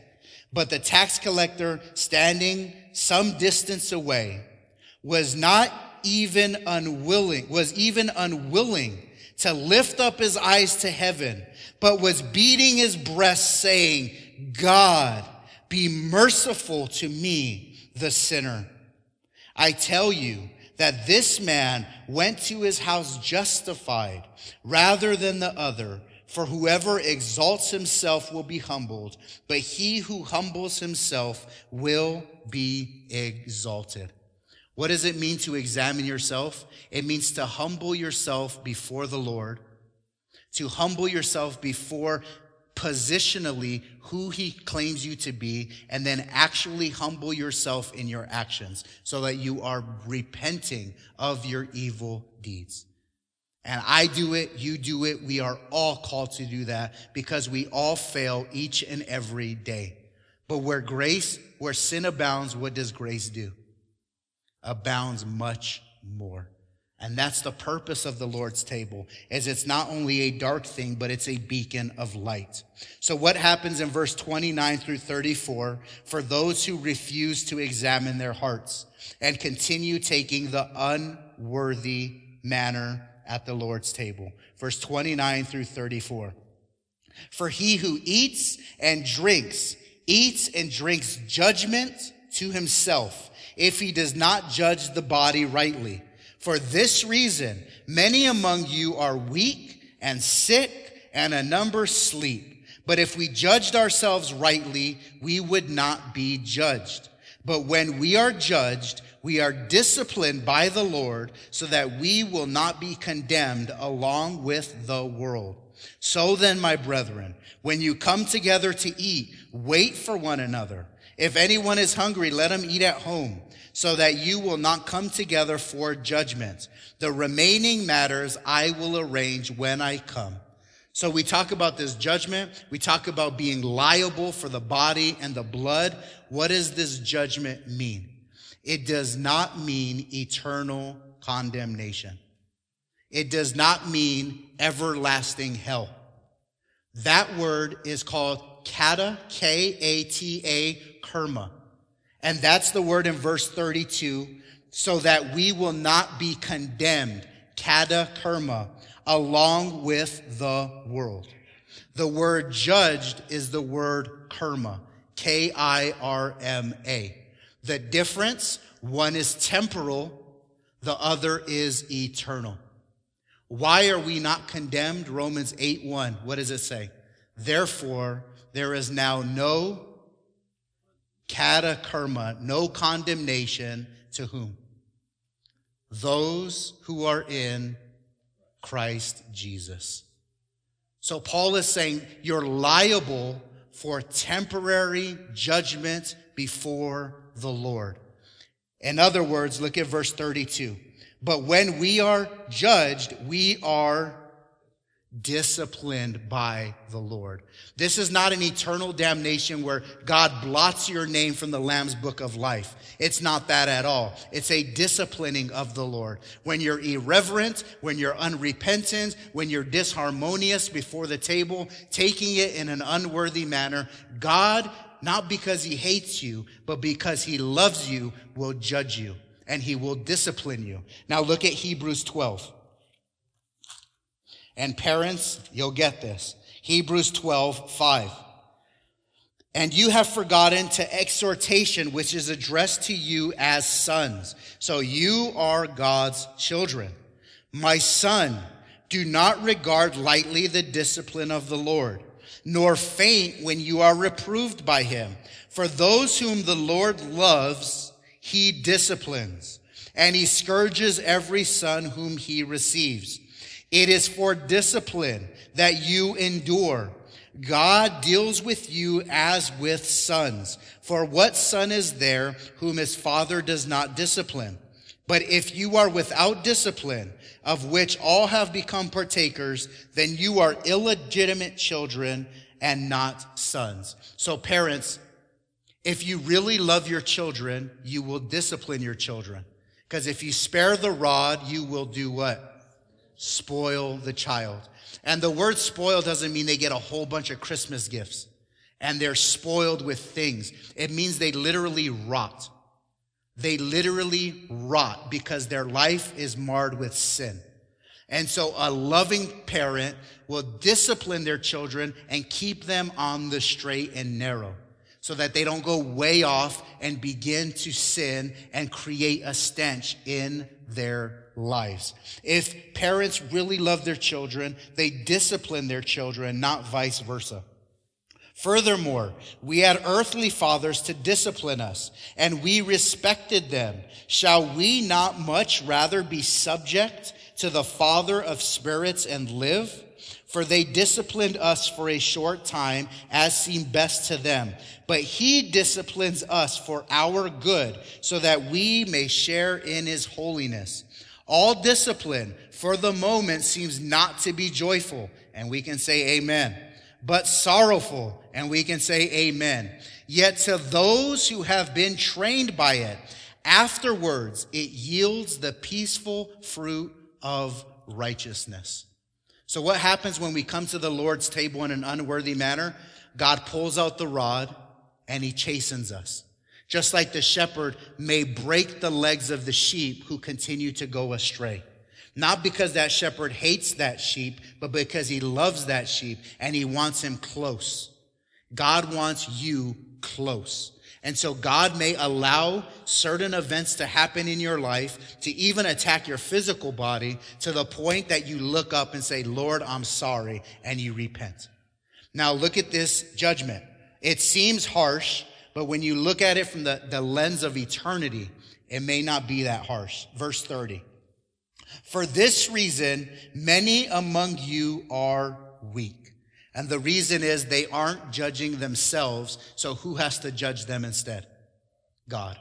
But the tax collector standing some distance away was not even unwilling, was even unwilling to lift up his eyes to heaven, but was beating his breast saying, God, be merciful to me, the sinner. I tell you that this man went to his house justified rather than the other. For whoever exalts himself will be humbled, but he who humbles himself will be exalted. What does it mean to examine yourself? It means to humble yourself before the Lord, to humble yourself before positionally who he claims you to be, and then actually humble yourself in your actions so that you are repenting of your evil deeds. And I do it, you do it, we are all called to do that because we all fail each and every day. But where grace, where sin abounds, what does grace do? Abounds much more. And that's the purpose of the Lord's table, is it's not only a dark thing, but it's a beacon of light. So what happens in verse 29 through 34 for those who refuse to examine their hearts and continue taking the unworthy manner at the Lord's table? Verse 29 through 34. For he who eats and drinks, eats and drinks judgment to himself if he does not judge the body rightly. For this reason, many among you are weak and sick, and a number sleep. But if we judged ourselves rightly, we would not be judged. But when we are judged, we are disciplined by the Lord so that we will not be condemned along with the world. So then, my brethren, when you come together to eat, wait for one another. If anyone is hungry, let him eat at home so that you will not come together for judgment. The remaining matters I will arrange when I come. So we talk about this judgment. We talk about being liable for the body and the blood. What does this judgment mean? It does not mean eternal condemnation. It does not mean everlasting hell. That word is called kata, K-A-T-A, kerma. And that's the word in verse 32, so that we will not be condemned, kata kerma, along with the world. The word judged is the word kerma, K-I-R-M-A. The difference, one is temporal, the other is eternal. Why are we not condemned? Romans 8 1. What does it say? Therefore, there is now no katakarma, no condemnation to whom? Those who are in Christ Jesus. So Paul is saying you're liable for temporary judgment before the Lord. In other words, look at verse 32. But when we are judged, we are disciplined by the Lord. This is not an eternal damnation where God blots your name from the Lamb's book of life. It's not that at all. It's a disciplining of the Lord. When you're irreverent, when you're unrepentant, when you're disharmonious before the table, taking it in an unworthy manner, God, not because he hates you, but because he loves you, will judge you and he will discipline you. Now look at Hebrews 12. And parents, you'll get this. Hebrews 12, 5. And you have forgotten to exhortation, which is addressed to you as sons. So you are God's children. My son, do not regard lightly the discipline of the Lord, nor faint when you are reproved by him. For those whom the Lord loves, he disciplines, and he scourges every son whom he receives. It is for discipline that you endure. God deals with you as with sons. For what son is there whom his father does not discipline? But if you are without discipline, of which all have become partakers, then you are illegitimate children and not sons. So parents, if you really love your children, you will discipline your children. Because if you spare the rod, you will do what? Spoil the child. And the word spoil doesn't mean they get a whole bunch of Christmas gifts and they're spoiled with things. It means they literally rot. They literally rot because their life is marred with sin. And so a loving parent will discipline their children and keep them on the straight and narrow so that they don't go way off and begin to sin and create a stench in their lives. If parents really love their children, they discipline their children, not vice versa. Furthermore, we had earthly fathers to discipline us, and we respected them. Shall we not much rather be subject to the Father of spirits and live? For they disciplined us for a short time as seemed best to them. But he disciplines us for our good so that we may share in his holiness. All discipline for the moment seems not to be joyful, and we can say amen, but sorrowful, and we can say amen. Yet to those who have been trained by it, afterwards it yields the peaceful fruit of righteousness. So what happens when we come to the Lord's table in an unworthy manner? God pulls out the rod and he chastens us just like the shepherd may break the legs of the sheep who continue to go astray. Not because that shepherd hates that sheep, but because he loves that sheep and he wants him close. God wants you close. And so God may allow certain events to happen in your life to even attack your physical body to the point that you look up and say, Lord, I'm sorry, and you repent. Now look at this judgment. It seems harsh, but when you look at it from the, the lens of eternity, it may not be that harsh. Verse 30. For this reason, many among you are weak. And the reason is they aren't judging themselves. So who has to judge them instead? God.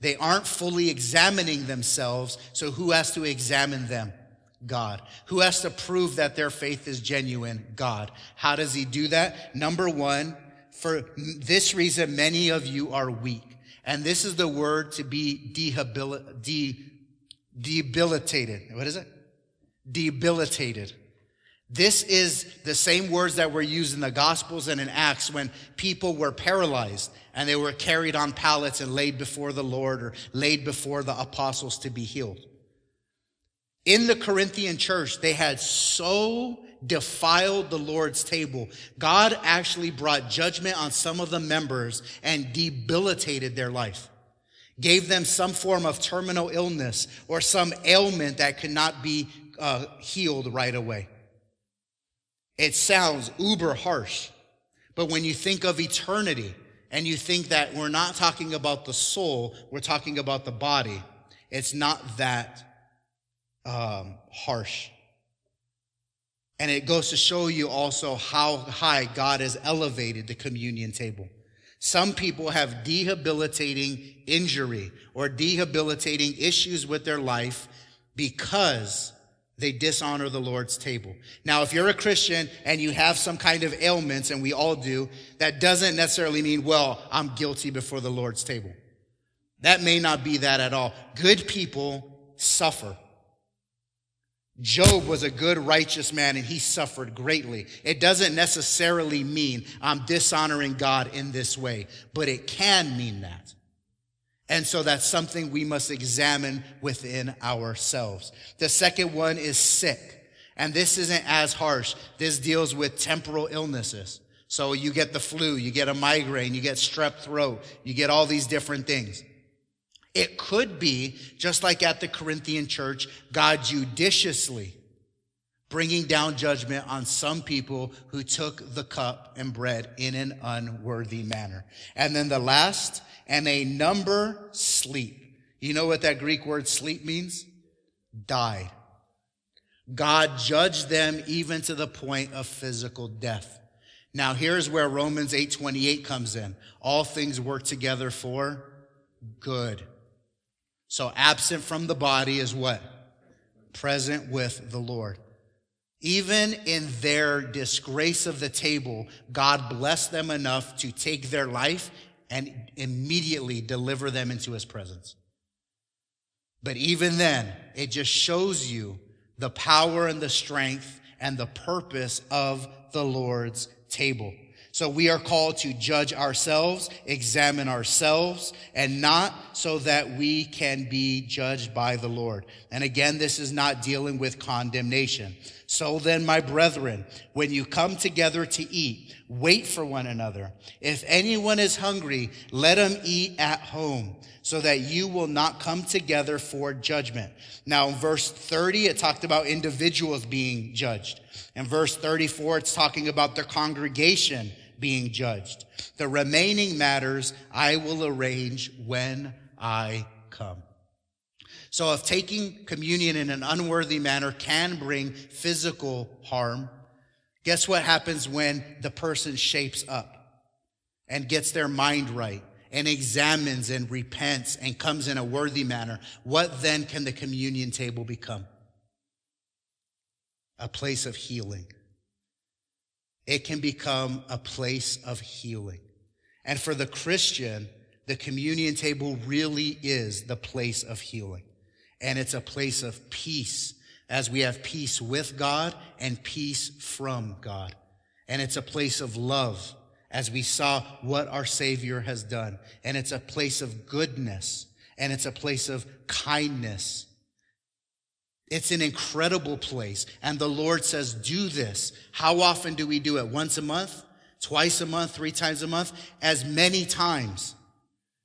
They aren't fully examining themselves. So who has to examine them? God. Who has to prove that their faith is genuine? God. How does he do that? Number one, for this reason, many of you are weak. And this is the word to be dehabil- de- debilitated. What is it? Debilitated. This is the same words that were used in the Gospels and in Acts when people were paralyzed and they were carried on pallets and laid before the Lord or laid before the apostles to be healed. In the Corinthian church, they had so defiled the Lord's table. God actually brought judgment on some of the members and debilitated their life. Gave them some form of terminal illness or some ailment that could not be uh, healed right away. It sounds uber harsh. But when you think of eternity and you think that we're not talking about the soul, we're talking about the body, it's not that um, harsh. And it goes to show you also how high God has elevated the communion table. Some people have debilitating injury or debilitating issues with their life because they dishonor the Lord's table. Now, if you're a Christian and you have some kind of ailments, and we all do, that doesn't necessarily mean, well, I'm guilty before the Lord's table. That may not be that at all. Good people suffer. Job was a good, righteous man and he suffered greatly. It doesn't necessarily mean I'm dishonoring God in this way, but it can mean that. And so that's something we must examine within ourselves. The second one is sick. And this isn't as harsh. This deals with temporal illnesses. So you get the flu, you get a migraine, you get strep throat, you get all these different things. It could be, just like at the Corinthian church, God judiciously bringing down judgment on some people who took the cup and bread in an unworthy manner. And then the last, and a number sleep. You know what that Greek word sleep means? Died. God judged them even to the point of physical death. Now here's where Romans 8:28 comes in. All things work together for good so absent from the body is what? Present with the Lord. Even in their disgrace of the table, God blessed them enough to take their life and immediately deliver them into his presence. But even then, it just shows you the power and the strength and the purpose of the Lord's table. So we are called to judge ourselves, examine ourselves, and not so that we can be judged by the Lord. And again, this is not dealing with condemnation. So then, my brethren, when you come together to eat, wait for one another. If anyone is hungry, let him eat at home so that you will not come together for judgment. Now, in verse 30, it talked about individuals being judged. In verse 34, it's talking about the congregation being judged. The remaining matters I will arrange when I come. So if taking communion in an unworthy manner can bring physical harm, guess what happens when the person shapes up and gets their mind right and examines and repents and comes in a worthy manner? What then can the communion table become? A place of healing it can become a place of healing. And for the Christian, the communion table really is the place of healing. And it's a place of peace as we have peace with God and peace from God. And it's a place of love as we saw what our Savior has done. And it's a place of goodness and it's a place of kindness it's an incredible place. And the Lord says, do this. How often do we do it? Once a month? Twice a month? Three times a month? As many times.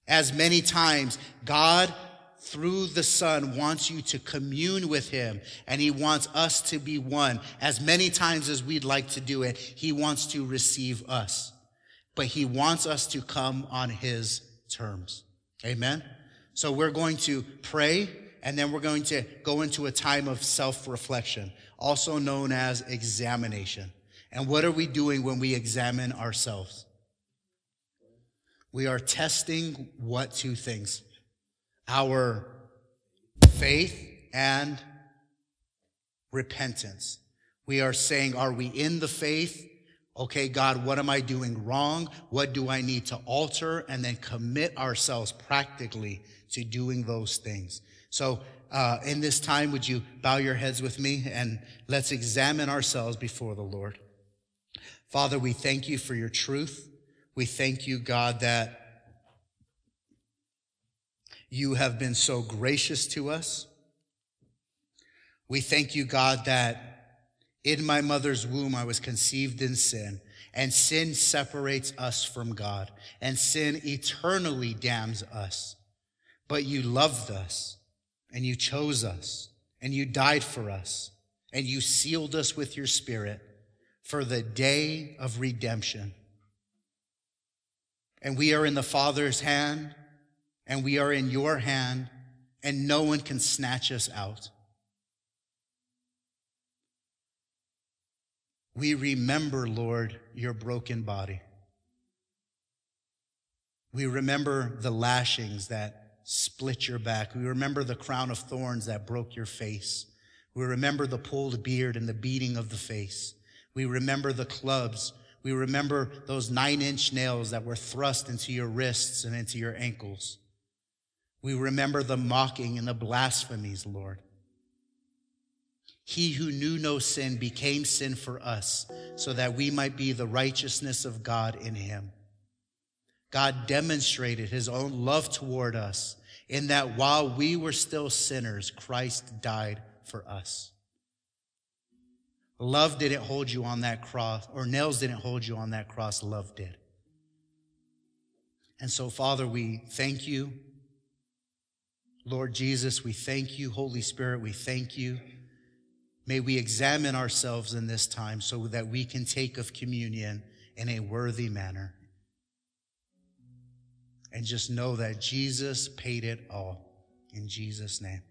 As many times. God, through the Son, wants you to commune with Him. And He wants us to be one. As many times as we'd like to do it, He wants to receive us. But He wants us to come on His terms. Amen? So we're going to pray and then we're going to go into a time of self reflection, also known as examination. And what are we doing when we examine ourselves? We are testing what two things? Our faith and repentance. We are saying, are we in the faith? Okay, God, what am I doing wrong? What do I need to alter? And then commit ourselves practically to doing those things. So, uh, in this time, would you bow your heads with me and let's examine ourselves before the Lord. Father, we thank you for your truth. We thank you, God, that you have been so gracious to us. We thank you, God, that in my mother's womb I was conceived in sin, and sin separates us from God, and sin eternally damns us. But you loved us and you chose us and you died for us and you sealed us with your spirit for the day of redemption. And we are in the Father's hand, and we are in your hand, and no one can snatch us out. We remember, Lord, your broken body. We remember the lashings that split your back. We remember the crown of thorns that broke your face. We remember the pulled beard and the beating of the face. We remember the clubs. We remember those nine inch nails that were thrust into your wrists and into your ankles. We remember the mocking and the blasphemies, Lord. He who knew no sin became sin for us so that we might be the righteousness of God in him. God demonstrated his own love toward us in that while we were still sinners, Christ died for us. Love didn't hold you on that cross, or nails didn't hold you on that cross, love did. And so, Father, we thank you. Lord Jesus, we thank you. Holy Spirit, we thank you. May we examine ourselves in this time so that we can take of communion in a worthy manner. And just know that Jesus paid it all. In Jesus' name.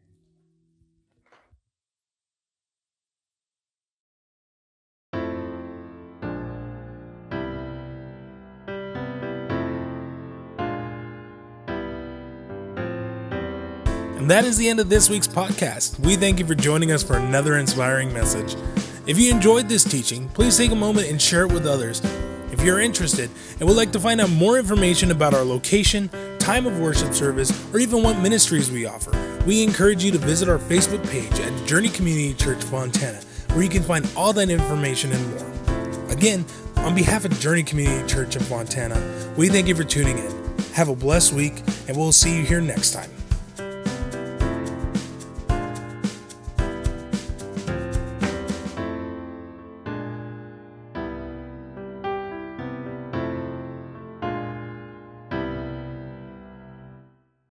And that is the end of this week's podcast. We thank you for joining us for another inspiring message. If you enjoyed this teaching, please take a moment and share it with others. If you're interested and would like to find out more information about our location, time of worship service, or even what ministries we offer, we encourage you to visit our Facebook page at Journey Community Church Fontana, where you can find all that information and more. Again, on behalf of Journey Community Church in Fontana, we thank you for tuning in. Have a blessed week, and we'll see you here next time.